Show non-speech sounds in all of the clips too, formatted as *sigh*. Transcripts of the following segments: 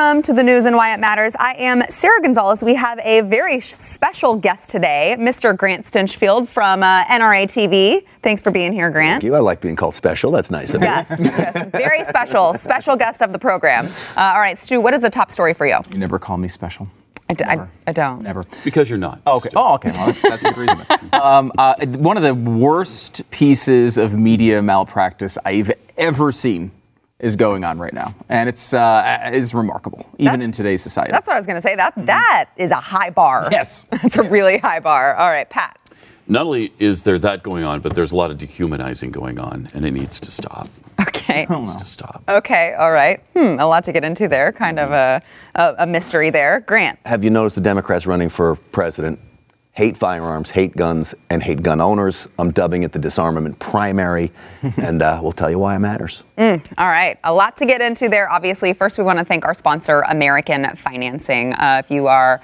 Welcome to the news and why it matters. I am Sara Gonzales. We have a very special guest today, Mr. Grant Stinchfield from uh, NRA TV. Thanks for being here, Grant. Thank you. I like being called special. That's nice of you. Yes, yes, very special, *laughs* special guest of the program. Uh, all right, Stu, what is the top story for you? You never call me special. I, d- I, I don't. Never. It's because you're not. Oh, okay. Oh, okay. Well, that's, that's a good reason. *laughs* um, uh, one of the worst pieces of media malpractice I've ever seen is going on right now, and it's uh, is remarkable, even That- in today's society. That's what I was going to say. That that is a high bar. Yes. *laughs* That's a really high bar. All right, Pat. Not only is there that going on, but there's a lot of dehumanizing going on, and it needs to stop. Okay. It needs to stop. Okay, all right. Hmm, a lot to get into there. Kind of a, a, a mystery there. Grant. Have you noticed the Democrats running for president hate firearms, hate guns, and hate gun owners? I'm dubbing it the disarmament primary, *laughs* and uh, we'll tell you why it matters. All right, a lot to get into there. Obviously, first we want to thank our sponsor, American Financing. Uh, if you are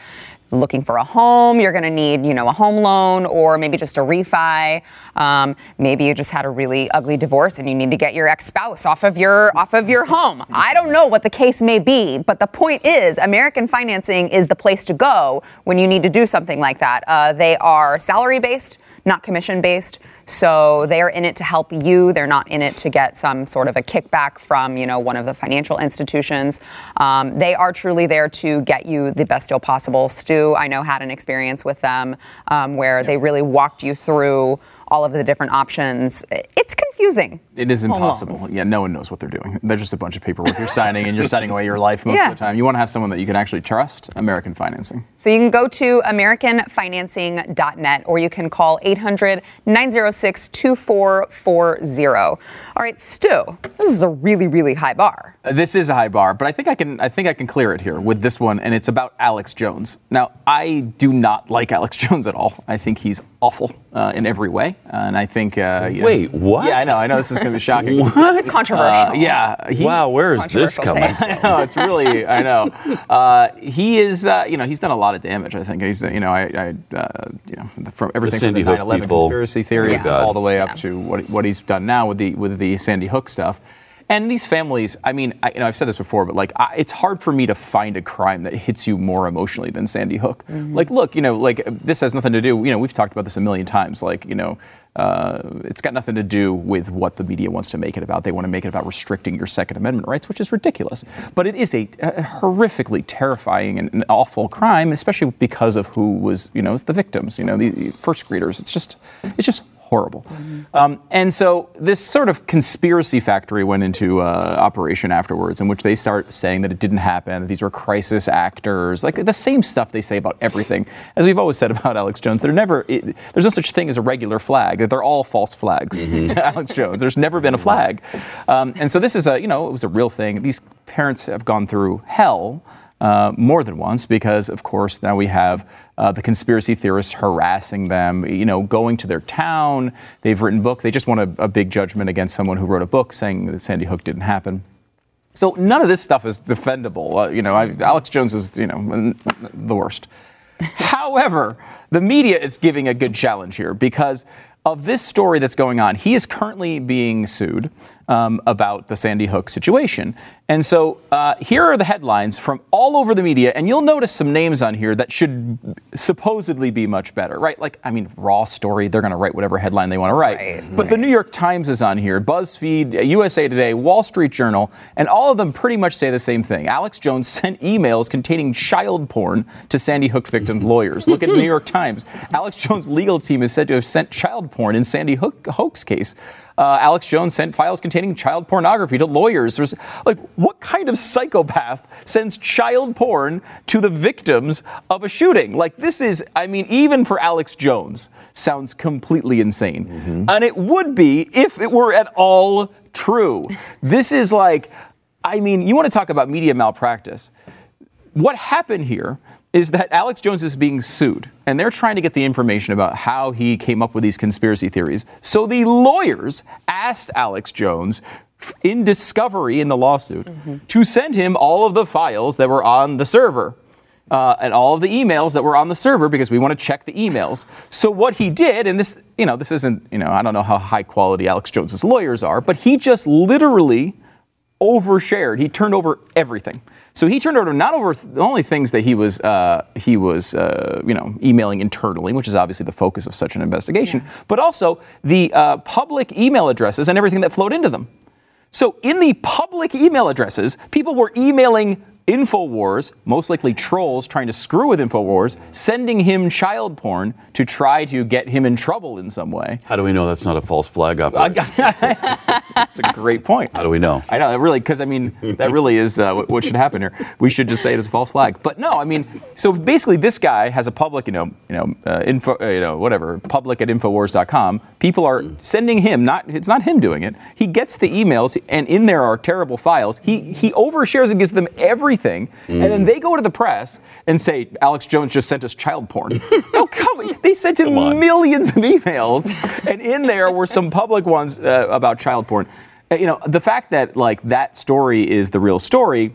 looking for a home, you're going to need, you know, a home loan or maybe just a refi. Um, maybe you just had a really ugly divorce and you need to get your ex-spouse off of your off of your home. I don't know what the case may be, but the point is, American Financing is the place to go when you need to do something like that. Uh, they are salary based not commission based. So they're in it to help you. They're not in it to get some sort of a kickback from, you know, one of the financial institutions. Um, they are truly there to get you the best deal possible. Stu, I know, had an experience with them um, where they really walked you through all of the different options. It's confusing. It is impossible. loans. Yeah, no one knows what they're doing. They're just a bunch of paperwork you're signing, and you're signing away your life most Yeah. of the time. You want to have someone that you can actually trust. American Financing. So you can go to AmericanFinancing.net or you can call 800 906 2440. All right, Stu, this is a really, really high bar. Uh, This is a high bar, but I think I can. I think I can clear it here with this one, and it's about Alex Jones. Now, I do not like Alex *laughs* Jones at all. I think he's awful uh, in every way, and I think. Uh, you know- Wait, what? Yeah, I know. I know this is going to be shocking. *laughs* It's controversial. Uh, yeah. He, Wow, where is this coming take. from? *laughs* no, it's really I know. Uh, he is, uh, you know, he's done a lot of damage. I think he's, you know, I, I uh, you know, from everything Sandy from the 9/11 people. conspiracy theories Oh, God. all the way up to what what he's done now with the with the Sandy Hook stuff. And these families, I mean, I, you know, I've said this before, but like, I, it's hard for me to find a crime that hits you more emotionally than Sandy Hook. Like, look, you know, like this has nothing to do. You know, we've talked about this a million times. Like, you know, uh, it's got nothing to do with what the media wants to make it about. They want to make it about restricting your Second Amendment rights, which is ridiculous. But it is a, a horrifically terrifying and an awful crime, especially because of who was, you know, the victims. You know, the first graders. It's just, it's just horrible. Um, and so this sort of conspiracy factory went into uh, operation afterwards, in which they start saying that it didn't happen, that these were crisis actors, like the same stuff they say about everything. As we've always said about Alex Jones, they're never, it, there's no such thing as a regular flag. That they're all false flags *laughs* to Alex Jones. There's never been a flag. Um, and so this is a, you know, it was a real thing. These parents have gone through hell uh, more than once because, of course, now we have uh, the conspiracy theorists harassing them, you know, going to their town. They've written books. They just want a, a big judgment against someone who wrote a book saying that Sandy Hook didn't happen. So none of this stuff is defendable. Uh, you know, I, Alex Jones is, you know, the worst. *laughs* However, the media is giving a good challenge here because of this story that's going on. He is currently being sued um, about the Sandy Hook situation. And so uh, here are the headlines from all over the media, and you'll notice some names on here that should supposedly be much better, right? Like, I mean, Raw Story, they're going to write whatever headline they want to write. Right, But the New York Times is on here, BuzzFeed, USA Today, Wall Street Journal, and all of them pretty much say the same thing. Alex Jones *laughs* sent emails containing child porn to Sandy Hook victim *laughs* lawyers. Look at the New York Times. Alex Jones' legal team is said to have sent child porn in Sandy Hook Hoax case. Uh, Alex Jones sent files containing child pornography to lawyers. There's like, what kind of psychopath sends child porn to the victims of a shooting? Like, this is, I mean, even for Alex Jones, sounds completely insane. And it would be if it were at all true. This is like, I mean, you want to talk about media malpractice. What happened here is that Alex Jones is being sued, and they're trying to get the information about how he came up with these conspiracy theories. So the lawyers asked Alex Jones in discovery in the lawsuit to send him all of the files that were on the server. Uh, and all of the emails that were on the server because we want to check the emails. So what he did, and this, you know, this isn't, you know, I don't know how high quality Alex Jones's lawyers are, but he just literally overshared. He turned over everything. So he turned over not over th- the only things that he was uh, he was uh, you know emailing internally, which is obviously the focus of such an investigation, but also the uh, public email addresses and everything that flowed into them. So in the public email addresses, people were emailing InfoWars, most likely trolls trying to screw with InfoWars, sending him child porn to try to get him in trouble in some way. How do we know that's not a false flag operation? *laughs* That's a great point. How do we know? I know, it really, because I mean, that really is uh, what, what should happen here. We should just say it is a false flag. But no, I mean, so basically, this guy has a public, you know, you know, uh, info, uh, you know, whatever, public at infowars.com. People are sending him, not it's not him doing it. He gets the emails, and in there are terrible files. He he overshares and gives them everything, and then they go to the press and say Alex Jones just sent us child porn. *laughs* no, come, they sent him millions of emails, and in there were some public ones uh, about child porn. Uh, You know, the fact that like that story is the real story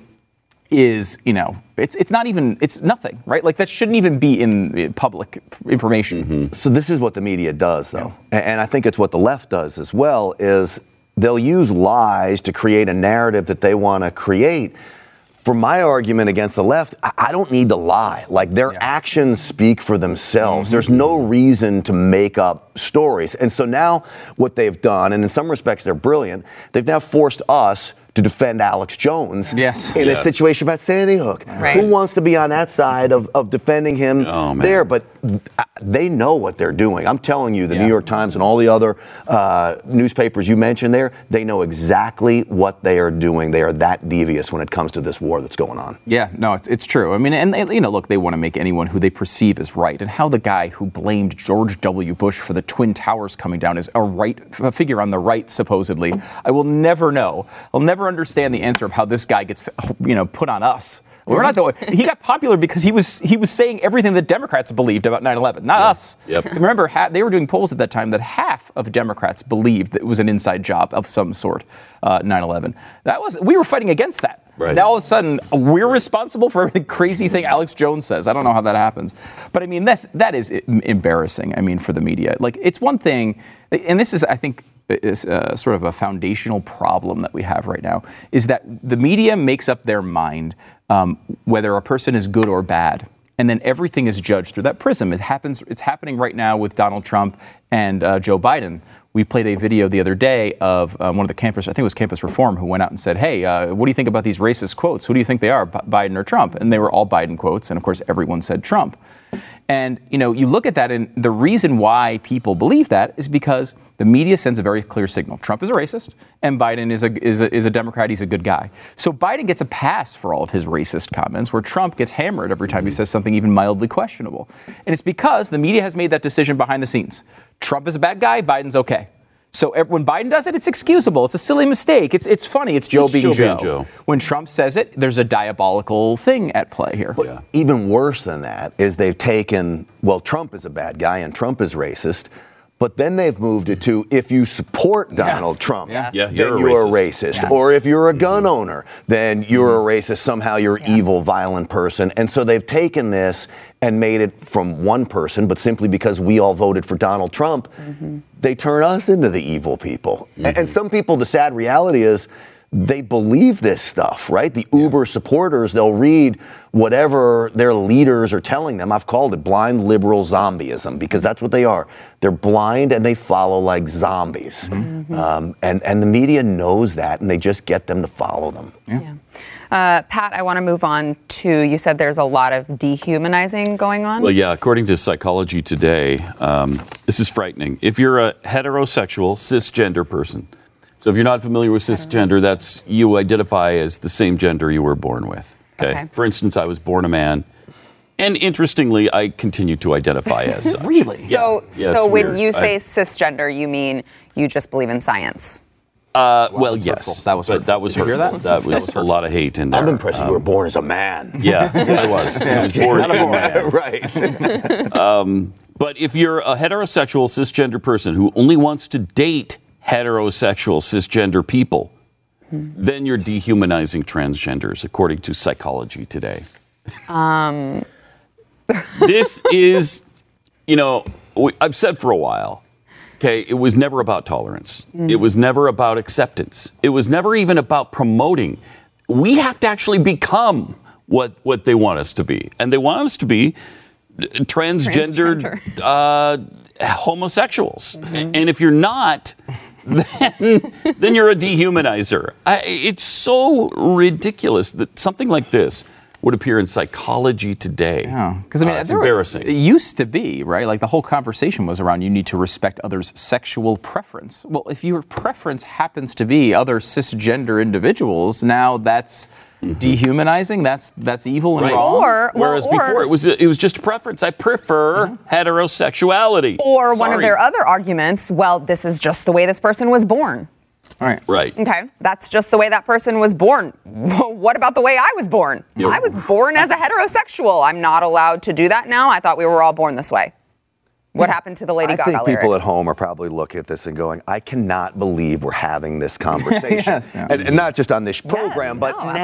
is, you know, it's it's not even it's nothing, right? Like that shouldn't even be in uh, public information. So this is what the media does, though, A- and I think it's what the left does as well. Is they'll use lies to create a narrative that they want to create. For my argument against the left, I- don't need to lie. Like their Yeah. actions speak for themselves. There's mm-hmm. no reason to make up stories. And so now what they've done, and in some respects they're brilliant, they've now forced us to defend Alex Jones Yes. in Yes. a situation about Sandy Hook. Right. Who wants to be on that side of, of defending him Oh, there? But uh, they know what they're doing. I'm telling you, the Yeah. New York Times and all the other uh, newspapers you mentioned there, they know exactly what they are doing. They are that devious when it comes to this war that's going on. Yeah, no, it's, it's true. I mean, and, and, you know, look, they want to make anyone who they perceive as right. And how the guy who blamed George W. Bush for the Twin Towers coming down is a right a figure on the right, supposedly. I will never know. I'll never understand the answer of how this guy gets, you know, put on us. We're not the he got popular because he was he was saying everything that Democrats believed about 9/11, not us. Yep. Remember, ha- they were doing polls at that time that half of Democrats believed that it was an inside job of some sort. Uh, 9/11. That was we were fighting against that. Right. Now all of a sudden we're responsible for every crazy thing Alex Jones says. I don't know how that happens, but I mean that's that is embarrassing. I mean for the media, like it's one thing, and this is I think is uh, sort of a foundational problem that we have right now is that the media makes up their mind um, whether a person is good or bad and then everything is judged through that prism. It happens. It's happening right now with Donald Trump and uh, Joe Biden. We played a video the other day of um, one of the campus, I think it was Campus Reform, who went out and said, "Hey, uh, what do you think about these racist quotes? Who do you think they are, B- Biden or Trump?" And they were all Biden quotes, and of course, everyone said Trump. And you know, you look at that, and the reason why people believe that is because the media sends a very clear signal: Trump is a racist, and Biden is a is a, is a Democrat. He's a good guy. So Biden gets a pass for all of his racist comments, where Trump gets hammered every time he mm-hmm. says something even mildly questionable. And it's because the media has made that decision behind the scenes. Trump is a bad guy. Biden's okay. So eh, when Biden does it, it's excusable. It's a silly mistake. It's it's funny. It's Joe It's being Joe Joe. being Joe. When Trump says it, there's a diabolical thing at play here. Yeah. Even worse than that is they've taken, well, Trump is a bad guy and Trump is racist, but then they've moved it to if you support Donald Yes. Trump, Yes. Yeah, then you're a you're a racist. racist. Or if you're a mm-hmm. gun owner, then you're a mm-hmm. racist. Somehow you're an evil, violent person. And so they've taken this and made it from one person, but simply because we all voted for Donald Trump, mm-hmm. they turn us into the evil people. A- And mm-hmm. some people, the sad reality is, they believe this stuff, right? The Uber supporters, they'll read whatever their leaders are telling them. I've called it blind liberal zombieism because that's what they are. They're blind and they follow like zombies. Mm-hmm. Um, and, and the media knows that and they just get them to follow them. Yeah. Uh, Pat, I want to move on to you said there's a lot of dehumanizing going on. Well, yeah, according to Psychology Today, um, this is frightening. If you're a heterosexual, cisgender person, so if you're not familiar with cisgender, that's you identify as the same gender you were born with. Okay. Okay. For instance, I was born a man, and interestingly, I continue to identify as *laughs* such. Really? So, Yeah, so when weird. you say I- cisgender, you mean you just believe in science? Uh, well, that's yes. hurtful. That was but that was Did you hear hurtful. that? That was a lot of hate in there. I'm impressed you Um, were born as a man. Yeah, I was. *laughs* I was born Not a man. *laughs* right. *laughs* But if you're a heterosexual cisgender person who only wants to date heterosexual cisgender people, then you're dehumanizing transgenders, according to Psychology Today. Um. this is, you know, we, I've said for a while, Okay, it was never about tolerance. Mm. It was never about acceptance. It was never even about promoting. We have to actually become what what they want us to be, and they want us to be uh, transgendered, Uh, homosexuals. Mm-hmm. And if you're not, *laughs* then then you're a dehumanizer. I, it's so ridiculous that something like this would appear in psychology today. Because I mean, Uh, it's there were- embarrassing. It used to be right. Like the whole conversation was around you need to respect others' sexual preference. Well, if your preference happens to be other cisgender individuals, now that's dehumanizing. That's that's evil and Right. wrong. Or, well, Whereas or- before it was it was just a preference. I prefer heterosexuality. Or one of their other arguments, well, this is just the way this person was born. All right. right. Okay, that's just the way that person was born. *laughs* what about the way I was born? I was born as a heterosexual. I'm not allowed to do that now. I thought we were all born this way. What happened to the Lady I Gaga think people lyrics? at home are probably looking at this and going, I cannot believe we're having this *laughs* conversation. Yes, yeah. and, and not just on this program, but no, absolutely.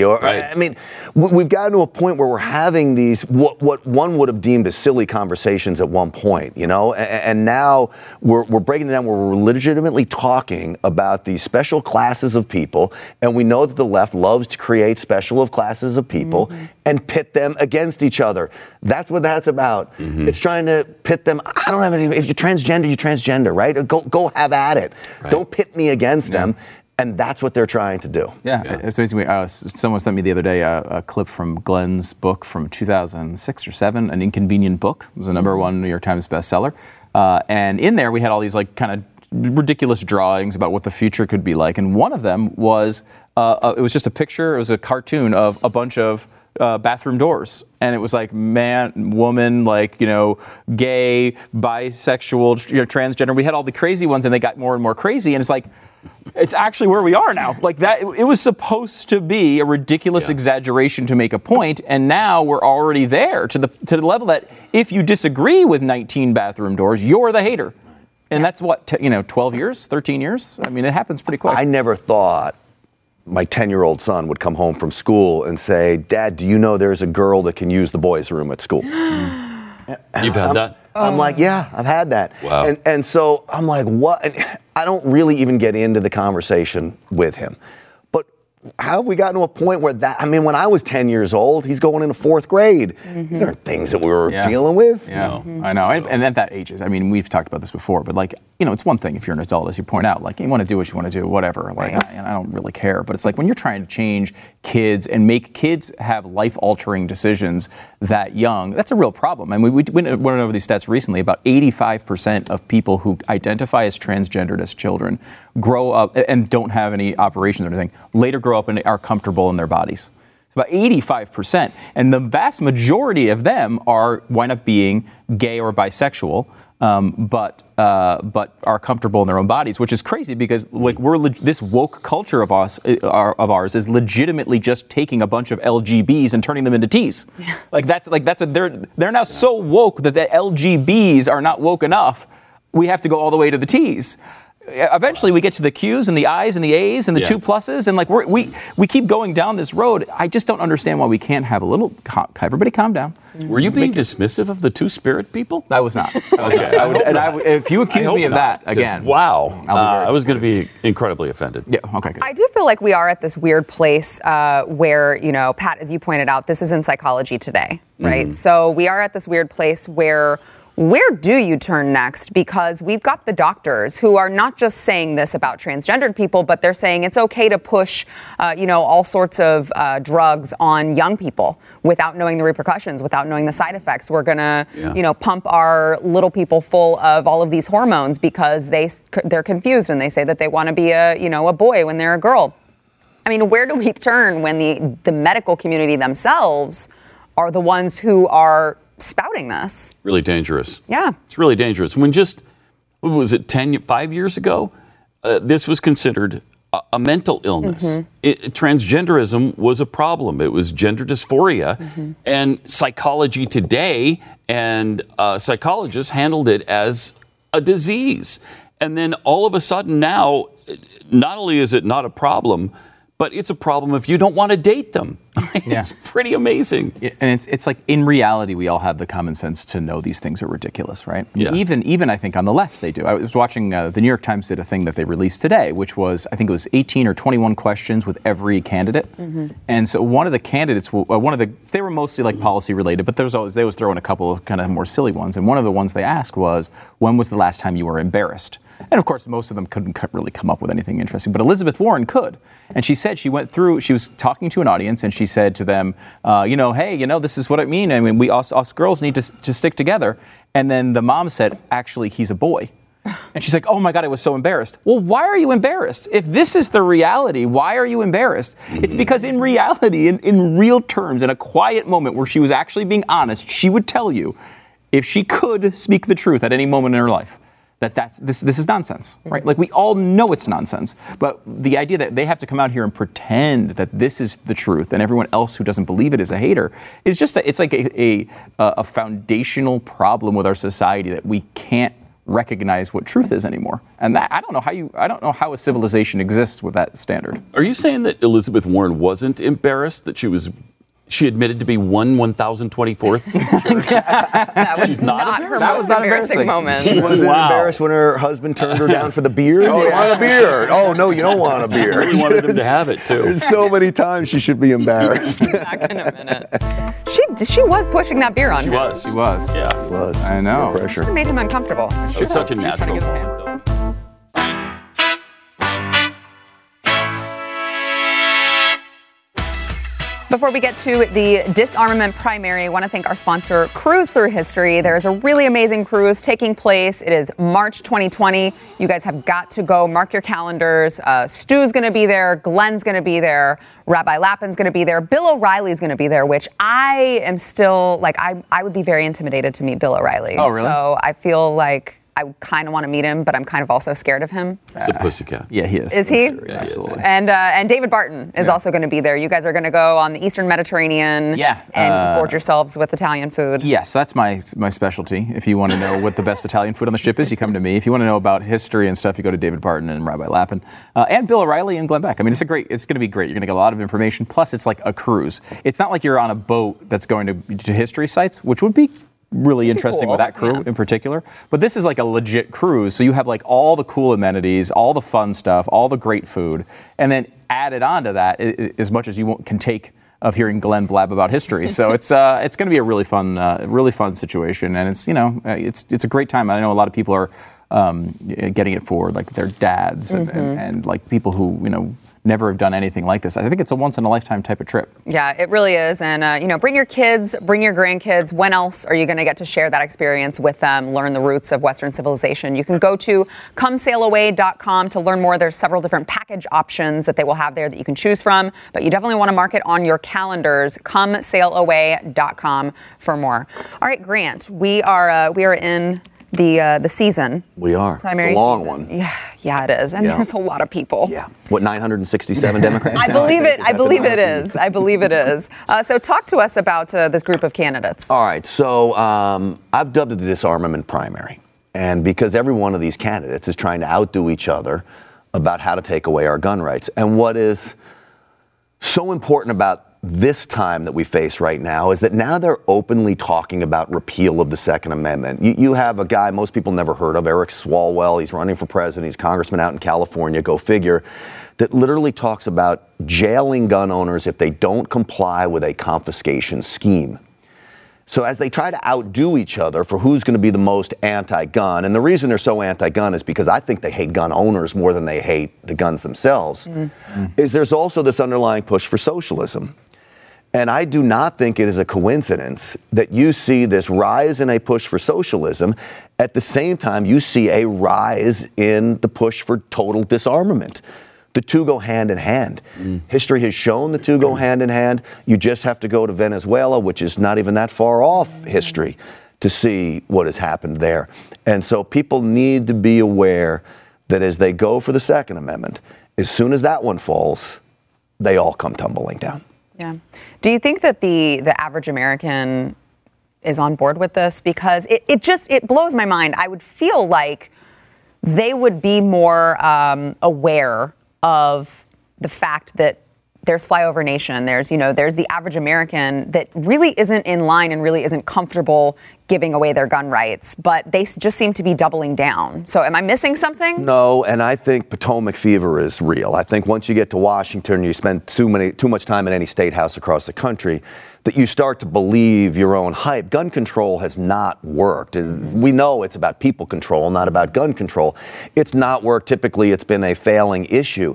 nationally. Or Right. I mean, we- we've gotten to a point where we're having these what, what one would have deemed as silly conversations at one point, you know, and, and now we're, we're breaking it down where we're legitimately talking about these special classes of people, and we know that the left loves to create special of classes of people Mm-hmm. and pit them against each other. That's what that's about. Mm-hmm. It's trying to pit them. I don't have any. If you're transgender, you're transgender, right? Go go have at it. Don't pit me against them. And that's what they're trying to do. Yeah, it's basically. Uh, someone sent me the other day a, a clip from Glenn's book from 2006 or seven, an inconvenient book. It was a number one New York Times bestseller, uh, and in there we had all these like kind of ridiculous drawings about what the future could be like, and one of them was uh, uh, it was just a picture. It was a cartoon of a bunch of uh, bathroom doors, and it was like man, woman, like you know, gay, bisexual, you know, transgender. We had all the crazy ones, and they got more and more crazy. And it's like, it's actually where we are now. Like that, it was supposed to be a ridiculous exaggeration to make a point, and now we're already there to the to the level that if you disagree with 19 bathroom doors, you're the hater. And that's what t- you know, 12 years, 13 years. I mean, it happens pretty quick. I never thought my 10 year old son would come home from school and say, Dad, do you know there's a girl that can use the boys' room at school? *gasps* You've had that. I'm like, yeah, I've had that. Wow. And, and so I'm like, what? And I don't really even get into the conversation with him. But how have we gotten to a point where that, I mean, when I was 10 years old, he's going into fourth grade. These mm-hmm. aren't things that we were Yeah. dealing with. Yeah, I know. And, and at that age, I mean, we've talked about this before, but like, you know, it's one thing if you're an adult, as you point out, like, you want to do what you want to do, whatever. Like, I, and I don't really care. But it's like when you're trying to change kids and make kids have life altering decisions that young, that's a real problem. And we, we went went over these stats recently. About 85% of people who identify as transgendered as children grow up and don't have any operations or anything, later grow up and are comfortable in their bodies. It's about 85%. And the vast majority of them are wind up being gay or bisexual, um, but uh, but are comfortable in their own bodies, which is crazy because like we're leg- this woke culture of us uh, of ours is legitimately just taking a bunch of LGBs and turning them into Ts. Like that's like that's a they're they're now so woke that the LGBs are not woke enough. We have to go all the way to the Ts. Eventually, we get to the Qs and the Is and the As and the Yeah. two pluses, and like we're, we we keep going down this road. I just don't understand why we can't have a little. Everybody, calm down. Were you being dismissive of the two spirit people? I was not. I was not. I would, and I would, if you accuse hope me of not, that 'cause, again, wow. I'll Uh, I was going to be incredibly offended. Yeah. Okay. Good. I do feel like we are at this weird place uh, where, you know, Pat, as you pointed out, this is in psychology today, right? So we are at this weird place where where do you turn next? Because we've got the doctors who are not just saying this about transgendered people, but they're saying it's okay to push, uh, you know, all sorts of uh, drugs on young people without knowing the repercussions, without knowing the side effects. We're gonna, Yeah. you know, pump our little people full of all of these hormones because they they're confused and they say that they want to be a, you know, a boy when they're a girl. I mean, where do we turn when the, the medical community themselves are the ones who are spouting this? Really dangerous. Yeah. It's really dangerous. When just, what was it, 10, five years ago, uh, this was considered a, a mental illness. It, transgenderism was a problem. It was gender dysphoria. And psychology today and uh, psychologists handled it as a disease. And then all of a sudden now, not only is it not a problem, but it's a problem if you don't want to date them. *laughs* It's pretty amazing. Yeah, and it's it's like in reality we all have the common sense to know these things are ridiculous, right? I mean, Yeah. Even even I think on the left they do. I was watching uh, the New York Times did a thing that they released today, which was I think it was 18 or 21 questions with every candidate, and so one of the candidates, uh, one of the they were mostly like policy related, but there's always they always throw in a couple of kind of more silly ones, and one of the ones they asked was when was the last time you were embarrassed? And of course, most of them couldn't really come up with anything interesting, but Elizabeth Warren could. And she said she went through, she was talking to an audience and she said to them, uh, you know, hey, you know, this is what I mean. I mean, we us, us girls need to, to stick together. And then the mom said, actually, he's a boy. And she's like, oh my God, I was so embarrassed. Well, why are you embarrassed? If this is the reality, why are you embarrassed? It's because in reality, in, in real terms, in a quiet moment where she was actually being honest, she would tell you if she could speak the truth at any moment in her life that that's this this is nonsense, right? Like we all know it's nonsense, but the idea that they have to come out here and pretend that this is the truth and everyone else who doesn't believe it is a hater is just a, it's like a, a a foundational problem with our society that we can't recognize what truth is anymore. And that I don't know how you I don't know how a civilization exists with that standard. Are you saying that Elizabeth Warren wasn't embarrassed that she was? She admitted to be one one thousand twenty fourth. *laughs* That was She's not not, her? That most was not embarrassing embarrassing. moment. She wasn't Wow. embarrassed when her husband turned her *laughs* down for the beer. Oh, you want a beer? Oh no, you don't want a beer. We wanted them to *laughs* have it too. There's so many times she should be embarrassed. Back in a minute. She she was pushing that beer on She him. was. She was. Yeah. Was. I know. Pressure. It made him uncomfortable. It was such a She's trying to natural Before we get to the disarmament primary, I want to thank our sponsor, Cruise Through History. There's a really amazing cruise taking place. It is March 2020. You guys have got to go. Mark your calendars. Uh, Stu's going to be there. Glenn's going to be there. Rabbi Lappin's going to be there. Bill O'Reilly's going to be there, which I am still like, I, I would be very intimidated to meet Bill O'Reilly. Oh, really? So I feel like I kind of want to meet him, but I'm kind of also scared of him. It's a pussycat. Yeah, he is. Is he? Absolutely. And uh, and David Barton is also going to be there. You guys are going to go on the Eastern Mediterranean. Yeah, And uh, gorge yourselves with Italian food. Yes, that's my my specialty. If you want to know what the best Italian food on the ship is, you come to me. If you want to know about history and stuff, you go to David Barton and Rabbi Lappin, uh, and Bill O'Reilly and Glenn Beck. I mean, it's a great. It's going to be great. You're going to get a lot of information. Plus, it's like a cruise. It's not like you're on a boat that's going to, to history sites, which would be really interesting with that crew yeah. in particular. But this is like a legit cruise, so you have like all the cool amenities, all the fun stuff, all the great food, and then added on to that, as much as you can take of hearing Glenn blab about history. So it's uh, *laughs* it's going to be a really fun, uh, really fun situation, and it's you know uh, it's it's a great time. I know a lot of people are um, getting it for like their dads and, and, and like people who you know never have done anything like this. I think it's a once in a lifetime type of trip. Yeah, it really is. And, uh, you know, bring your kids, bring your grandkids. When else are you going to get to share that experience with them, learn the roots of Western civilization? You can go to comesailaway.com to learn more. There's several different package options that they will have there that you can choose from, but you definitely want to mark it on your calendars. Comesailaway.com for more. All right, Grant, we are, uh, we are in the, uh, the season. We are. Primary it's a long season. one. Yeah, yeah, it is. And Yeah. there's a lot of people. Yeah. What 967 *laughs* Democrats? I believe it. Is I believe it is. I believe it is. Uh, so, talk to us about uh, this group of candidates. All right, so um, I've dubbed it the disarmament primary. And because every one of these candidates is trying to outdo each other about how to take away our gun rights. And what is so important about this time that we face right now is that now they're openly talking about repeal of the Second Amendment. You, you have a guy most people never heard of, Eric Swalwell. He's running for president. He's congressman out in California. Go figure. That literally talks about jailing gun owners if they don't comply with a confiscation scheme. So as they try to outdo each other for who's going to be the most anti-gun, and the reason they're so anti-gun is because I think they hate gun owners more than they hate the guns themselves, mm-hmm. is there's also this underlying push for socialism. And I do not think it is a coincidence that you see this rise in a push for socialism. At the same time, you see a rise in the push for total disarmament. The two go hand in hand. Mm. History has shown the two go mm. hand in hand. You just have to go to Venezuela, which is not even that far off history, to see what has happened there. And so people need to be aware that as they go for the Second Amendment, as soon as that one falls, they all come tumbling down. Yeah. Do you think that the the average American is on board with this? Because it, it just it blows my mind. I would feel like they would be more um, aware of the fact that there's flyover nation. There's you know there's the average American that really isn't in line and really isn't comfortable giving away their gun rights, but they just seem to be doubling down. So am I missing something? No, and I think Potomac fever is real. I think once you get to Washington, you spend too many too much time in any state house across the country, that you start to believe your own hype. Gun control has not worked. We know it's about people control, not about gun control. It's not worked. Typically, it's been a failing issue.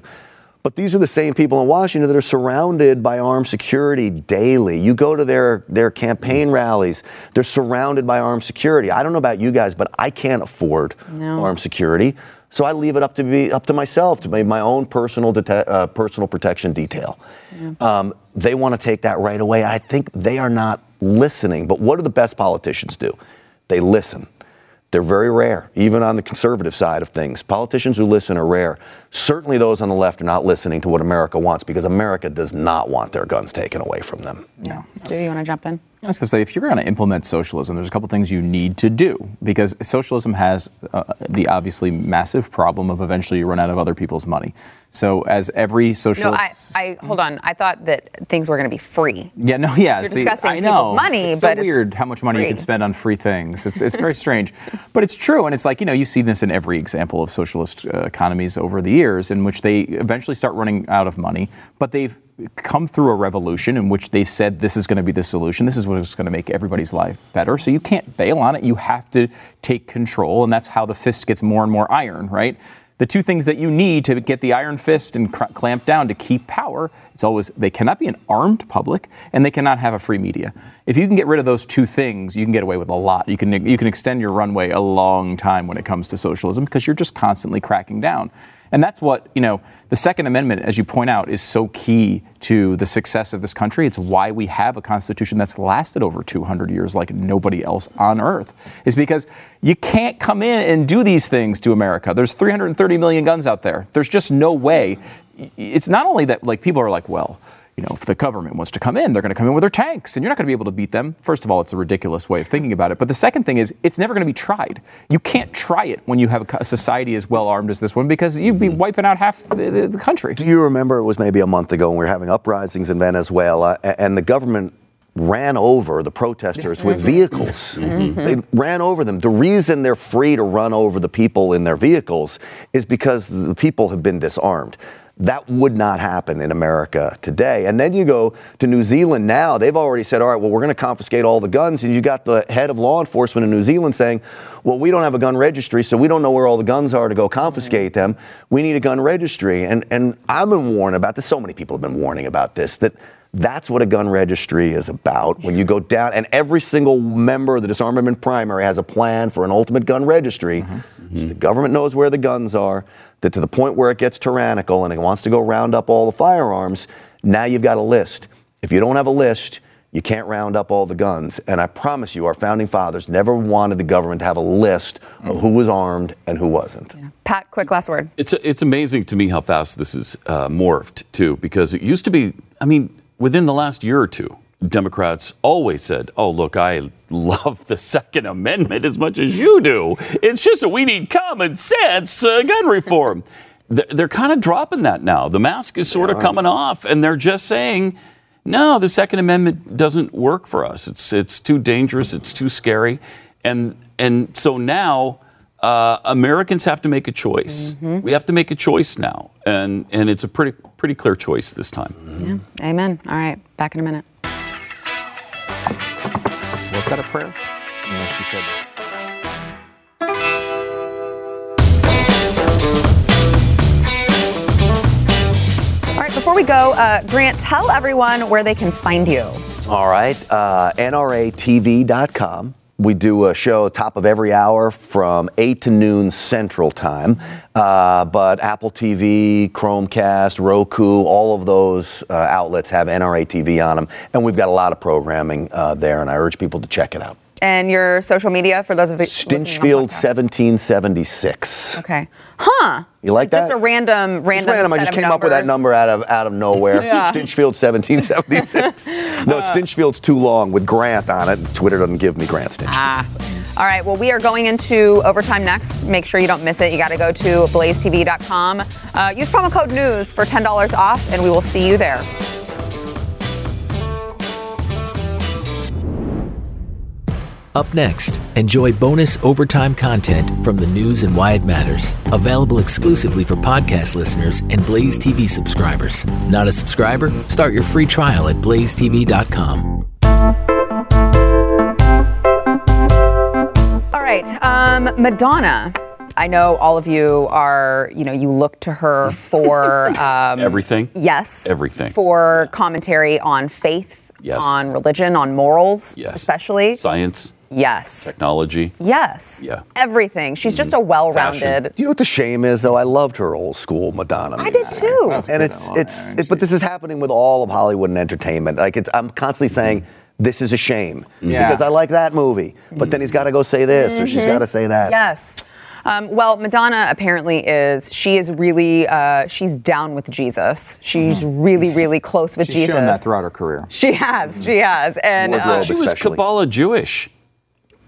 But these are the same people in Washington that are surrounded by armed security daily. You go to their, their campaign rallies, they're surrounded by armed security. I don't know about you guys, but I can't afford No. armed security. So I leave it up to be up to myself to make my own personal dete- uh, personal protection detail. Um, they want to take that right away. I think they are not listening. But what do the best politicians do? They listen. They're very rare, even on the conservative side of things. Politicians who listen are rare. Certainly, those on the left are not listening to what America wants because America does not want their guns taken away from them. No. Stu, you want to jump in? I was going to say, if you're going to implement socialism, there's a couple things you need to do because socialism has uh, the obviously massive problem of eventually you run out of other people's money. So, as every No, socialist, I, I hold on. I thought that things were going to be free. yeah, no, yeah. You're see, discussing I know. people's money, it's so but it's weird how much money you can spend on free things. It's it's very strange, *laughs* but it's true, and it's like you know you see this in every example of socialist uh, economies over the years, in which they eventually start running out of money, but they've come through a revolution in which they've said this is going to be the solution. This is what is going to make everybody's life better. So you can't bail on it. You have to take control, and that's how the fist gets more and more iron, right? The two things that you need to get the iron fist and cr- clamp down to keep power it's always they cannot be an armed public and they cannot have a free media. If you can get rid of those two things you can get away with a lot. You can you can extend your runway a long time when it comes to socialism because you're just constantly cracking down and that's what you know the second amendment as you point out is so key to the success of this country. It's why we have a constitution that's lasted over 200 years like nobody else on earth is because you can't come in and do these things to america. There's 330 million guns out there. There's just no way. It's not only that like people are like well you know, if the government wants to come in, they're going to come in with their tanks, and you're not going to be able to beat them. First of all, it's a ridiculous way of thinking about it. But the second thing is, it's never going to be tried. You can't try it when you have a society as well armed as this one, because you'd be mm-hmm. wiping out half the, the- the country. Do you remember it was maybe a month ago when we were having uprisings in Venezuela and the government ran over the protesters with vehicles. *laughs* Mm-hmm. They ran over them. The reason they're free to run over the people in their vehicles is because the people have been disarmed. That would not happen in America today. And then you go to New Zealand now, they've already said, all right, well, we're going to confiscate all the guns. And you got the head of law enforcement in New Zealand saying, well, we don't have a gun registry, so we don't know where all the guns are to go confiscate them. We need a gun registry. And, and I've been warned about this. So many people have been warning about this that that's what a gun registry is about. When you go down, and every single member of the disarmament primary has a plan for an ultimate gun registry. Mm-hmm. So the government knows where the guns are, that to the point where it gets tyrannical and it wants to go round up all the firearms, now you've got a list. If you don't have a list, you can't round up all the guns. And I promise you, our founding fathers never wanted the government to have a list of who was armed and who wasn't. Pat, quick last word. It's it's amazing to me how fast this is uh, morphed too, because it used to be. I mean, within the last year or two, Democrats always said, "Oh, look, I love the Second Amendment as much as you do. It's just that we need common sense uh, gun reform." *laughs* They're, kind of dropping that now. The mask is sort of coming off, and they're just saying. No, the Second Amendment doesn't work for us. It's it's too dangerous. It's too scary, and and so now uh, Americans have to make a choice. We have to make a choice now, and and it's a pretty pretty clear choice this time. Yeah. Amen. All right. Back in a minute. Was that a prayer? Yeah, she said. All right. Before we go, uh, Grant, tell everyone where they can find you. All right, uh, NRATV.com. We do a show top of every hour from 8 to noon Central Time. Uh, but Apple TV, Chromecast, Roku, all of those uh, outlets have NRA TV on them. And we've got a lot of programming uh, there, and I urge people to check it out. And your social media for those of you Stinchfield 1776. Okay. Huh. You like It's Just a random, random. random. I just came up with that number out of out of nowhere. *laughs* Yeah. Stinchfield 1776. *laughs* no, Stinchfield's too long with Grant on it. Twitter doesn't give me Grant Stinchfield. Ah. All right, well, we are going into overtime next. Make sure you don't miss it. You got to go to blazetv.com. Uh, use promo code NEWS for $10 off, and we will see you there. Up next, enjoy bonus overtime content from the news and why it matters. Available exclusively for podcast listeners and Blaze TV subscribers. Not a subscriber? Start your free trial at blazetv.com. All right, um, Madonna. I know all of you are, you know, you look to her for *laughs* um, Everything. Yes. Everything. For commentary on faith, Yes. on religion, on morals, Yes. especially. Science, yes. technology. Yes. Yeah. Everything. She's just a mm. well rounded. Do you know what the shame is, though? I loved her old school Madonna. I did music. too. And it's it's it, but this is happening with all of Hollywood and entertainment. Like it's I'm constantly saying mm-hmm. this is a shame Yeah. because I like that movie, but then mm. he's got to go say this or she's mm-hmm. got to say that. Yes. Um, well, Madonna apparently is. She is really. Uh, she's down with Jesus. She's really, really close with She's Jesus. shown that throughout her career. She has. She has. And uh, She was Especially. Kabbalah Jewish.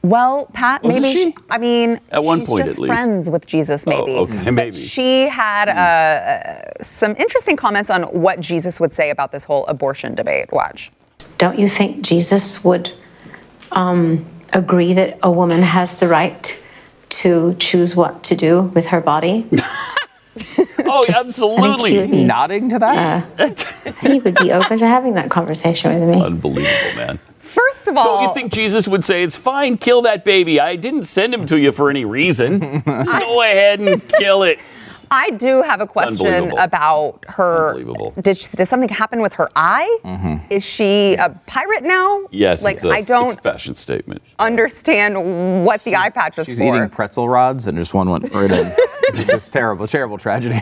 well, Pat, Wasn't maybe. she? I mean, At one she's point, just at least. friends with Jesus, maybe. okay, But maybe. She had uh, uh, some interesting comments on what Jesus would say about this whole abortion debate. Watch. Don't you think Jesus would um, agree that a woman has the right to choose what to do with her body? *laughs* Oh, I think he absolutely. would be, Nodding to that? Uh, he would be open to having that conversation with me. Unbelievable, man. First of all, Don't you think Jesus would say, it's fine, kill that baby? I didn't send him to you for any reason. *laughs* Go ahead and kill it. I do have a question about her. Unbelievable. Did, she, did something happen with her eye? Mm-hmm. Is she a pirate now? Yes, Like I don't it's fashion statement. understand what the eye patch was She's for. eating pretzel rods and just one went right in. *laughs* It's just terrible, terrible tragedy.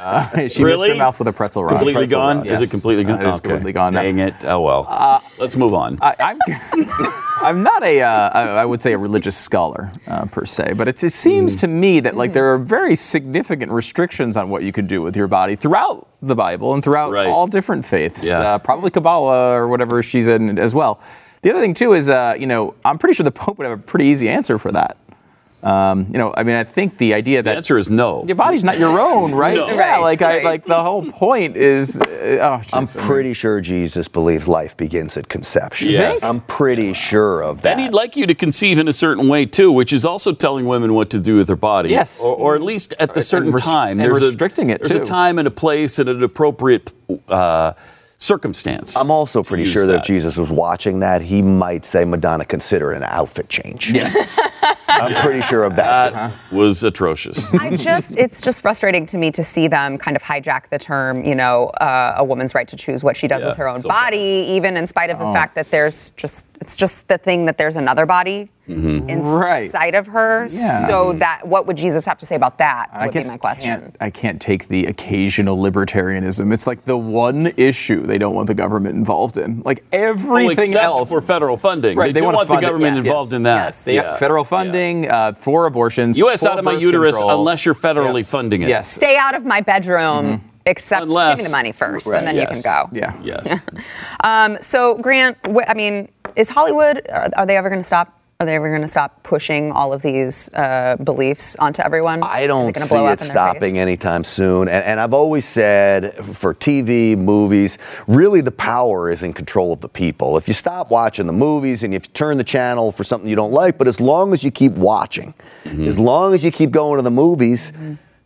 Uh, *laughs* she missed her mouth with a pretzel rod. Completely Pretzel gone? rod, Is yes. it completely gone? Uh, it is Okay. completely gone now. Dang it. Oh, well. Let's move on. I, I'm, *laughs* I'm not a, uh, I I would say a religious scholar uh, per se, but it, it seems Mm. to me that like there are very significant restrictions on what you can do with your body throughout the Bible and throughout Right. all different faiths. Yeah. Uh, probably Kabbalah or whatever she's in as well. The other thing too is, uh, you know, I'm pretty sure the Pope would have a pretty easy answer for that. Um, you know, I mean, I think the idea the that answer is no. your body's not your own, *laughs* right? No. Yeah, Right, like right. I like the whole point is. Uh, oh, I'm jeez, I mean- pretty sure Jesus believes life begins at conception. Yes. I'm pretty sure of that. And he'd like you to conceive in a certain way too, which is also telling women what to do with their body. Yes. or, or at least at the And certain res- time. and a- restricting it, There's too. a time and a place and an appropriate uh, circumstance. I'm also pretty sure that. that. if Jesus was watching that, he might say, Madonna, consider an outfit change. Yes. *laughs* I'm pretty sure of that. That was atrocious. I just, it's just frustrating to me to see them kind of hijack the term, you know, uh, a woman's right to choose what she does Yeah, with her own so body, even in spite of the fact that there's just, it's just the thing that there's another body Right. inside of her. Yeah. So that, what would Jesus have to say about that? I Would be guess my question. Can't, I can't take the occasional libertarianism. It's like the one issue they don't want the government involved in. Like everything except else. for federal funding. Right, They, they don't wanna want the fund it, government yes. involved Yes. in that. Yes. they got federal funding uh, for abortions. U.S. for out of my uterus control. unless you're federally funding it. Yes. Stay out of my bedroom. Except Unless- give me the money first, Right, and then yes. you can go. Yeah. Yes. *laughs* Um, so, Grant, wh- I mean, is Hollywood? Are, are they ever going to stop? Are they ever going to stop pushing all of these uh, beliefs onto everyone? I don't gonna see blow it up in stopping face? anytime soon. And, and I've always said for TV, movies, really the power is in control of the people. If you stop watching the movies and if you turn the channel for something you don't like, but as long as you keep watching, as long as you keep going to the movies,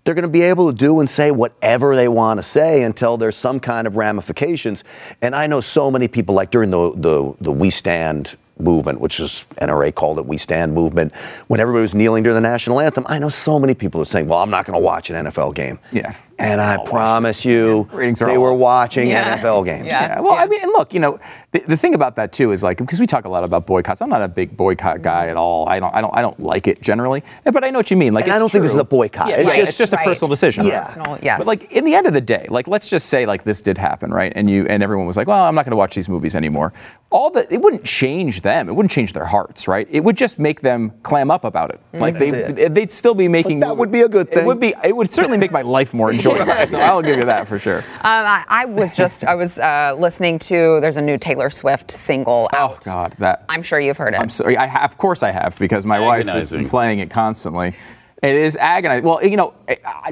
they're going to be able to do and say whatever they want to say until there's some kind of ramifications. And I know so many people, like during the, the, the We Stand movement, which is NRA called it We Stand movement, when everybody was kneeling during the national anthem, I know so many people are saying, well, I'm not going to watch an NFL game. Yeah. And I promise you, Ratings are they were watching Yeah. NFL games. Yeah. Yeah, well, I mean, and look, you know, the, the thing about that too is like because we talk a lot about boycotts. I'm not a big boycott guy at all. I don't, I don't, I don't like it generally. But I know what you mean. Like, And I don't think this is a boycott. Yeah, It's right. just- it's just a personal decision. Yeah. Personal- yes. But like in the end of the day, like let's just say like this did happen, right? And you and everyone was like, well, I'm not going to watch these movies anymore. All that it wouldn't change them. It wouldn't change their hearts, right? It would just make them clam up about it. Mm-hmm. Like they, That's they'd still be making. that would be a good thing. It would be. It would certainly make my life more *laughs* enjoyable. Enjoyed that. So I'll give you that for sure. Um, I, I was just I was uh, listening to there's a new Taylor Swift single Oh out. God, that. I'm sure you've heard it. I'm sorry. I of course I have because my wife has Agonizing. been playing it constantly. It is agonizing. Well, you know,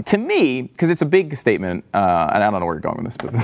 to me, because it's a big statement, uh, and I don't know where you're going with this, but *laughs*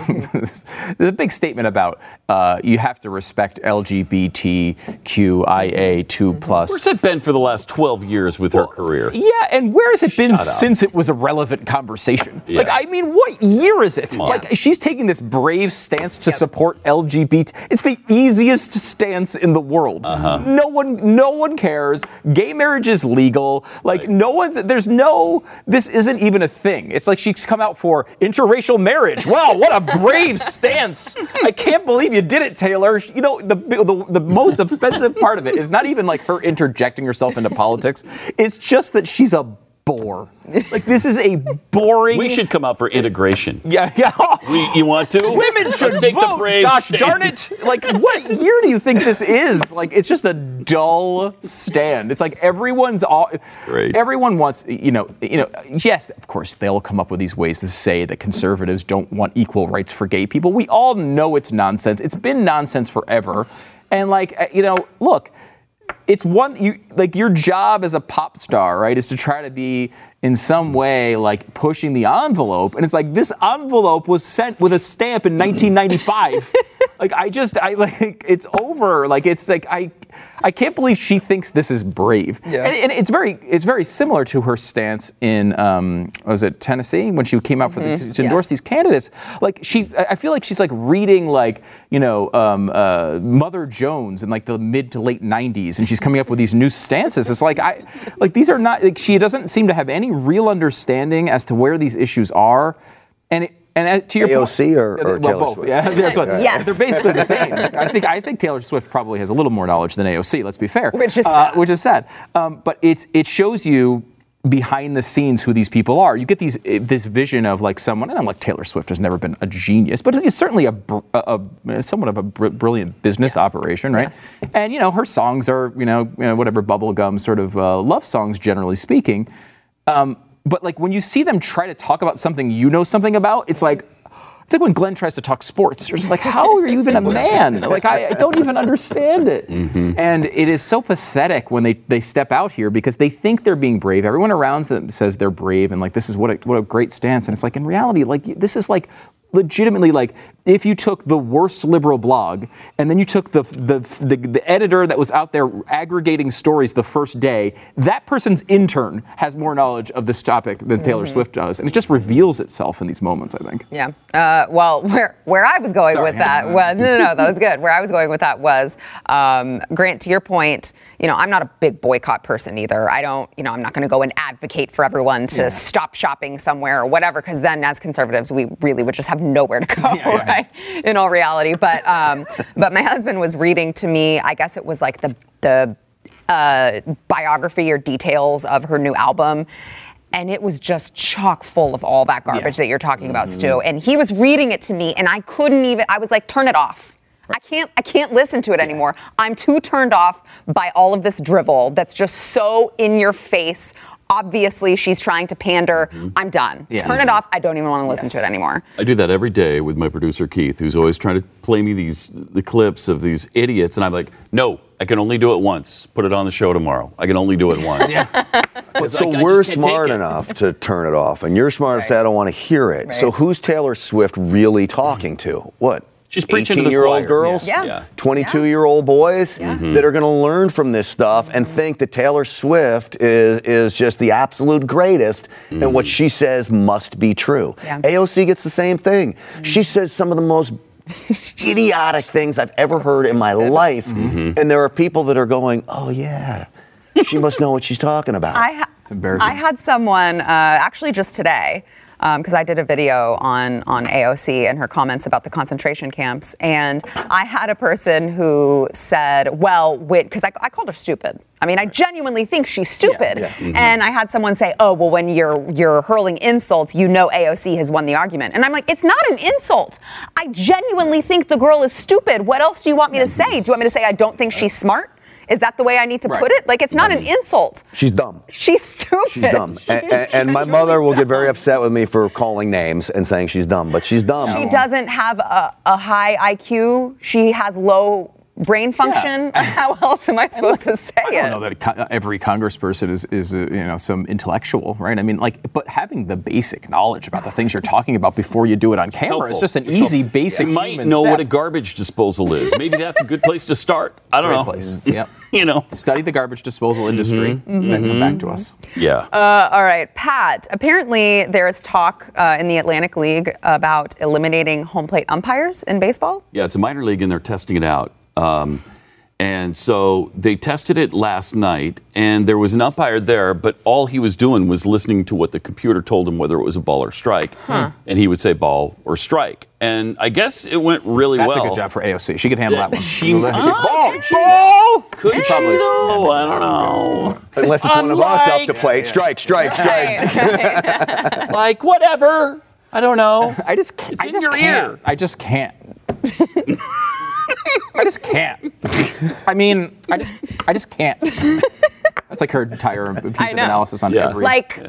there's a big statement about uh, you have to respect LGBTQIA2 plus. Where's it been for the last 12 years with her career? Yeah, and where has it been Shut up. since it was a relevant conversation? Yeah. Like, I mean, what year is it? Like, she's taking this brave stance to support LGBT. It's the easiest stance in the world. Uh-huh. No one, no one cares. Gay marriage is legal. Like, no one's. There's no. This isn't even a thing. It's like she's come out for interracial marriage. Wow, what a brave stance! I can't believe you did it, Taylor. You know, the the, the most offensive part of it is not even like her interjecting herself into politics. It's just that she's a bore. Like this is a boring. We should come out for integration. Yeah, yeah. We, you want to? Women should Let's take vote. the brave Gosh stand. darn it! Like, what year do you think this is? Like, it's just a dull stand. It's like everyone's all. It's great. Everyone wants, you know, you know. Yes, of course, they'll come up with these ways to say that conservatives don't want equal rights for gay people. We all know it's nonsense. It's been nonsense forever, and like, you know, look it's one you like your job as a pop star, right, is to try to be in some way like pushing the envelope. And it's like this envelope was sent with a stamp in 1995. *laughs* like I just I like it's over. Like it's like I I can't believe she thinks this is brave. Yeah. And, and it's very it's very similar to her stance in um was it Tennessee when she came out for the, to, to endorse these candidates. Like she I I feel like she's like reading like, you know, um, uh, Mother Jones in like the mid to late 90s and she's coming up with these new stances. It's like I like these are not like she doesn't seem to have any real understanding as to where these issues are. And it, and uh, to your AOC point, or- or well, Taylor both. Swift? Yeah, that's what, Yes. they're basically the same. *laughs* I think I think Taylor Swift probably has a little more knowledge than AOC. Let's be fair. Which is uh, sad. which is sad. Um, but it's it shows you behind the scenes who these people are. You get these eh, this vision of like someone, and I'm like Taylor Swift has never been a genius, but it's certainly a, a, a somewhat of a br- brilliant business operation, right? Yes. And you know her songs are you know, you know whatever bubblegum sort of uh, love songs, generally speaking. Um, but like when you see them try to talk about something you know something about, it's like. It's like when Glenn tries to talk sports. You're just like, how are you even a man? *laughs* Like, I, I don't even understand it. Mm-hmm. And it is so pathetic when they, they step out here because they think they're being brave. Everyone around them says they're brave and like, this is what a, what a great stance. And it's like, in reality, like, this is like legitimately like if you took the worst liberal blog and then you took the, the the the editor that was out there aggregating stories the first day that person's intern has more knowledge of this topic than Taylor Swift does and it just reveals itself in these moments I think Yeah. Uh, well, where where I was going Sorry. with that was *laughs* no, no, no, that was good. Where I was going with that was, um, Grant, to your point. You know, I'm not a big boycott person either. I don't, you know, I'm not going to go and advocate for everyone to stop shopping somewhere or whatever, because then as conservatives, we really would just have nowhere to go, *laughs* right? In all reality, but um, but my husband was reading to me. I guess it was like the the uh, biography or details of her new album. And it was just chock full of all that garbage Yeah. that you're talking about, Stu. And he was reading it to me, and I couldn't even. I was like, "Turn it off! I can't. I can't listen to it anymore. I'm too turned off by all of this drivel that's just so in your face. Obviously, she's trying to pander. Mm-hmm. I'm done. Yeah. Turn it mm-hmm. off. I don't even want to listen to it anymore. I do that every day with my producer Keith, who's always trying to play me these the clips of these idiots, and I'm like, no, I can only do it once. Put it on the show tomorrow. I can only do it once. *laughs* But so I just we're smart enough to turn it off, and you're smart enough to say I don't want to hear it. So who's Taylor Swift really talking to? What? She's preaching to the 18-year-old girls, Yeah. Yeah. 22-year-old boys mm-hmm. that are going to learn from this stuff and mm-hmm. think that Taylor Swift is is just the absolute greatest, and what mm-hmm. she says must be true. Yeah. AOC gets the same thing. She says some of the most *laughs* idiotic things I've ever heard in my life, and there are people that are going, "Oh yeah." She must know what she's talking about. I ha- It's embarrassing. I had someone uh, actually just today Um, because I did a video on on AOC and her comments about the concentration camps, and I had a person who said, "Well, because I, I called her stupid. I mean, I genuinely think she's stupid." Mm-hmm. And I had someone say, "Oh, well, when you're you're hurling insults, you know AOC has won the argument." And I'm like, "It's not an insult. I genuinely think the girl is stupid. What else do you want me to say? Do you want me to say I don't think she's smart?" Is that the way I need to Right. put it? Like, it's not an insult. She's dumb. She's stupid. She's dumb. *laughs* And, and, and my mother will get very upset with me for calling names and saying she's dumb, but she's dumb. She doesn't have a, a high IQ. She has low brain function. *laughs* *laughs* How else am I supposed to say it? I don't it? know that every congressperson is, is uh, you know some intellectual, right? I mean, like, but having the basic knowledge about the things you're talking about before you do it on camera Helpful. is just an It's easy, helpful. basic You might know step. what a garbage disposal is. Maybe that's a good place to start. I don't Great know. place. Yep. *laughs* You know. Study the garbage disposal industry, and then come back to us. Yeah. Uh, all right, Pat. Apparently, there is talk uh, in the Atlantic League about eliminating home plate umpires in baseball. Yeah, it's a minor league and they're testing it out. Um, and so they tested it last night, and there was an umpire there, but all he was doing was listening to what the computer told him whether it was a ball or strike. And he would say ball or strike. And I guess it went really That's well. a good job for AOC. She could handle that one. She, She- ball, ball. could she probably- though? I don't know. Unless it's one of us up to Unlike- plate. Strike, strike, strike. *laughs* Like whatever. I don't know. I just, It's I in just your can't. ear. I just can't. *laughs* I just can't. I mean, I just, I just can't. That's like her entire piece of know. analysis on Yeah. every. Like,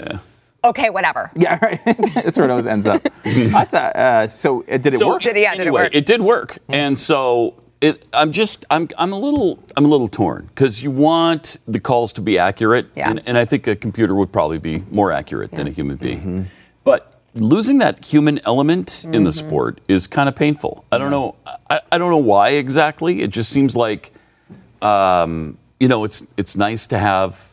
okay, whatever. *laughs* yeah, right. *laughs* That's where it always ends up. That's a, uh, so uh, did it so work? Did it- yeah, did it anyway, work? It did work, and so it. I'm just. I'm. I'm a little. I'm a little torn because you want the calls to be accurate, Yeah. and, and I think a computer would probably be more accurate than a human being. Mm-hmm. But losing that human element in Mm-hmm. the sport is kind of painful. I don't know. I, I don't know why exactly. It just seems like, um, you know, it's it's nice to have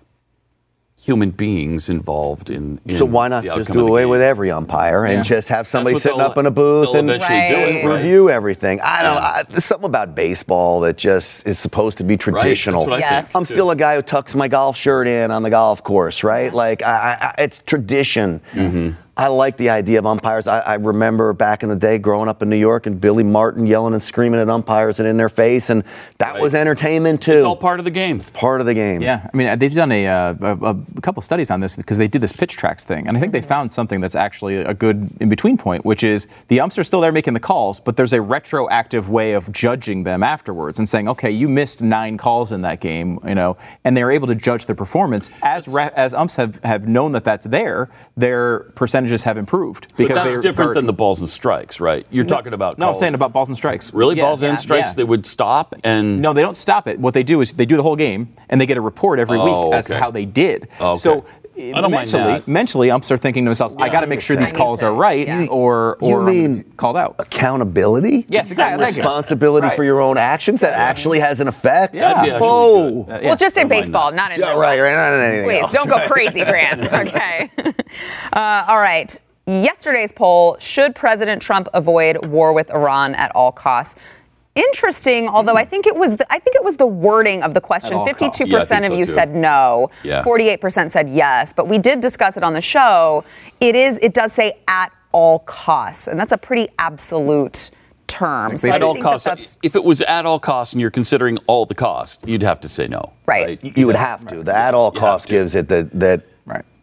human beings involved in. in So why not just do away with every umpire and Yeah. just have somebody sitting up in a booth and eventually do it, Right. right? review everything? I don't know. I, there's something about baseball that just is supposed to be Right, that's traditional. what I Yes. think, I'm still a guy who tucks my golf shirt in on the golf course, right? Like, I, I, I- it's tradition. Mm-hmm. I like the idea of umpires. I, I remember back in the day growing up in New York and Billy Martin yelling and screaming at umpires and in their face, and that Right. was entertainment too. It's all part of the game. It's part of the game. Yeah, I mean, they've done a, uh, a, a couple studies on this because they do this pitch tracks thing, and I think they found something that's actually a good in between point, which is the umps are still there making the calls, but there's a retroactive way of judging them afterwards and saying, okay, you missed nine calls in that game, you know, and they're able to judge their performance as re- as umps have, have known that that's there, their percentages have improved But that's different than the balls and strikes, right? You're talking about No, I'm saying about balls and strikes. really Yeah, balls yeah, and strikes. yeah. They would stop and No, they don't stop it. What they do is they do the whole game and they get a report every Oh, week as to how they did. Oh, okay. So I don't mind mentally, that. mentally, umps are thinking to themselves, I got to make sure these calls are right, yeah. or You or I'm mean- called out. Accountability? Yes, exactly. Responsibility Right. for your own actions that actually has an effect. Yeah. That'd be actually Oh. good. Yeah. Well, just in Don't mind baseball, not in Yeah, real right, life. right. Not in anything Please else. don't go *laughs* crazy, Grant. *laughs* Okay. *laughs* Uh, all right. Yesterday's poll: Should President Trump avoid war with Iran at all costs? Interesting, although I think it was the, I think it was the wording of the question. Fifty-two yeah, percent think of so, you too. said no. Yeah. Forty-eight percent said yes. But we did discuss it on the show. It is. It does say at all costs, and that's a pretty absolute term. So at all think that costs. if it was at all costs and you're considering all the cost, you'd have to say no. Right. You would have to. The at all You have cost gives it that that Right.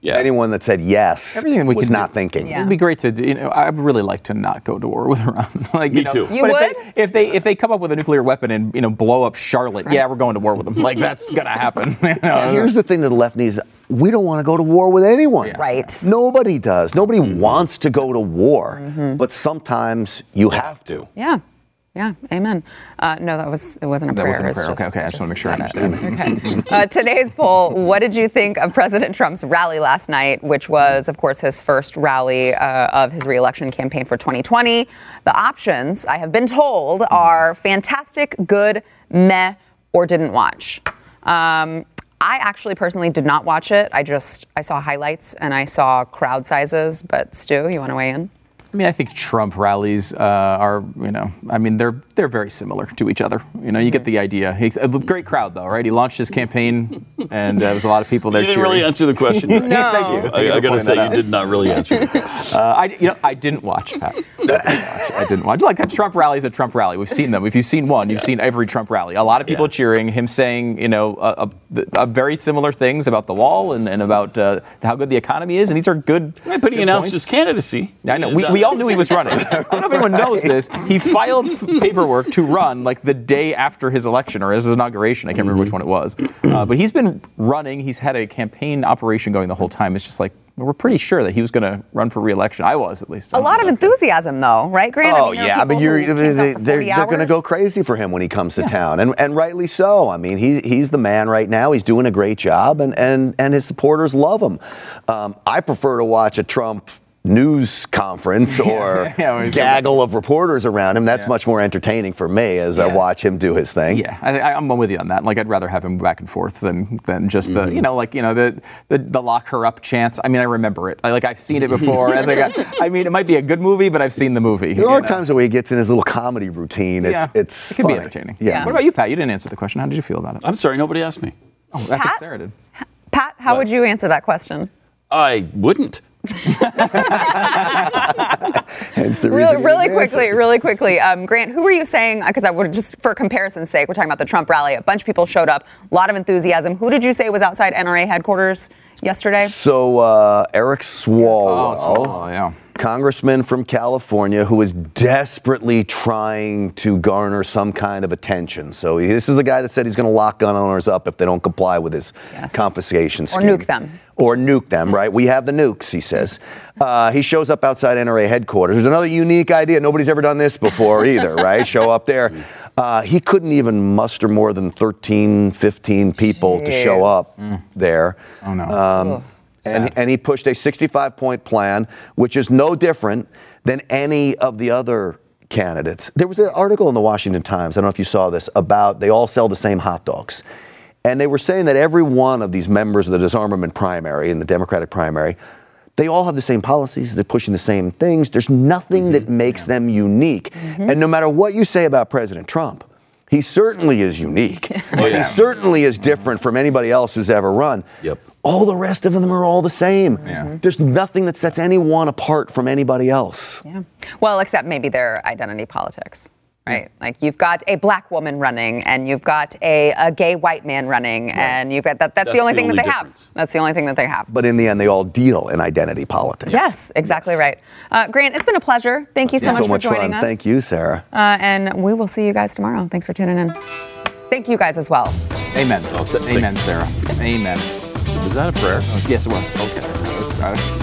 Yeah. anyone that said yes Everything we was can not do- thinking. Yeah. It'd be great to, do, you know, I'd really like to not go to war with Iran. *laughs* like, Me you know, too. You but would? If they, if they if they come up with a nuclear weapon and you know blow up Charlotte, yeah, we're going to war with them. Like that's gonna happen. *laughs* you know? Here's the thing that the left needs. We don't want to go to war with anyone. Yeah. Right. Nobody does. Nobody Mm-hmm. wants to go to war. But sometimes you have to. Yeah. Yeah, amen. Uh, no, that was it wasn't a That prayer. wasn't a prayer. Okay, okay, I just wanna make sure I understand. it. *laughs* Okay. Uh, today's poll: What did you think of President Trump's rally last night, which was, of course, his first rally uh, of his reelection campaign for 2020? The options, I have been told, are fantastic, good, meh, or didn't watch. Um, I actually personally did not watch it. I just I saw highlights and I saw crowd sizes. But Stu, you want to weigh in? I mean, I think Trump rallies uh, are, you know, I mean, they're they're very similar to each other. You know, you get the idea. He's a great crowd, though, right? He launched his campaign, and uh, there was a lot of people there You didn't cheering. really answer the question. *laughs* No. Thank you. Thank I, I got to say, you did not really *laughs* answer the question. Uh, I, you know, I didn't watch Pat. I didn't watch. I didn't watch. Like a Trump rally is a Trump rally. We've seen them. If you've seen one, you've seen every Trump rally. A lot of people Yeah. cheering. Him saying, you know, a, a, a very similar things about the wall and, and about uh, how good the economy is. And these are good. Right, but he good announced points. his candidacy. I know. We, we we all knew he was running. I don't know if anyone knows this. He filed paperwork to run like the day after his election or his inauguration. I can't remember which one it was. Uh, but he's been running. He's had a campaign operation going the whole time. It's just like we're pretty sure that he was going to run for re-election. I was at least. A lot of enthusiasm, though, right, Grant? Oh I mean, yeah, I mean you're they, they, they're, they're going to go crazy for him when he comes to town, and and rightly so. I mean he he's the man right now. He's doing a great job, and and and his supporters love him. Um, I prefer to watch a Trump news conference *laughs* or *laughs* yeah, when gaggle of reporters around him. That's Yeah. much more entertaining for me as I watch him do his thing. Yeah, I, I- I'm with you on that. Like, I'd rather have him back and forth than than just the, mm-hmm. you know, like you know the, the the lock her up chance. I mean, I remember it. I, like I've seen it *laughs* before. as I got, I mean, it might be a good movie, but I've seen the movie. There are you know? times where he gets in his little comedy routine. It's yeah, it's it can be entertaining. Yeah. What about you, Pat? You didn't answer the question. How did you feel about it? I'm sorry, nobody asked me. Oh, I think Pat? Sara did. Pat, how What? would you answer that question? I wouldn't. Hence the Really, reason he really didn't answer. quickly, really quickly. Um, Grant, who were you saying? Because I would just, for comparison's sake, we're talking about the Trump rally. A bunch of people showed up, a lot of enthusiasm. Who did you say was outside NRA headquarters yesterday? So uh, Eric Swalwell. Oh, yeah. congressman from California who is desperately trying to garner some kind of attention. So this is the guy that said he's going to lock gun owners up if they don't comply with his Yes. confiscation scheme. Or nuke them. Or nuke them, right? We have the nukes, he says. Uh, he shows up outside NRA headquarters. There's another unique idea. Nobody's ever done this before either, right? *laughs* Show up there. Uh, he couldn't even muster more than 13, 15 people to show Jeez. up there. Oh, no. Um, and, and he pushed a 65 point plan, which is no different than any of the other candidates. There was an article in the Washington Times, I don't know if you saw this, about they all sell the same hot dogs. And they were saying that every one of these members of the disarmament primary in the Democratic primary, they all have the same policies, they're pushing the same things. There's nothing that mm-hmm. makes them unique. Mm-hmm. And no matter what you say about President Trump, he certainly is unique. *laughs* Oh, he certainly is mm-hmm. different from anybody else who's ever run. Yep. All the rest of them are all the same. Yeah. There's nothing that sets anyone apart from anybody else. Yeah. Well, except maybe their identity politics, right? Like you've got a black woman running, and you've got a, a gay white man running, and you've got that. That's, That's the only the thing only that they difference. have. That's the only thing that they have. But in the end, they all deal in identity politics. Yes, exactly right. Uh, Grant, it's been a pleasure. Thank you so Yeah. much so for much joining fun. us. Thank you, Sara. Uh, and we will see you guys tomorrow. Thanks for tuning in. Thank you guys as well. Amen. Amen, Sara. Amen. Was that a prayer? Yes, it was. Okay.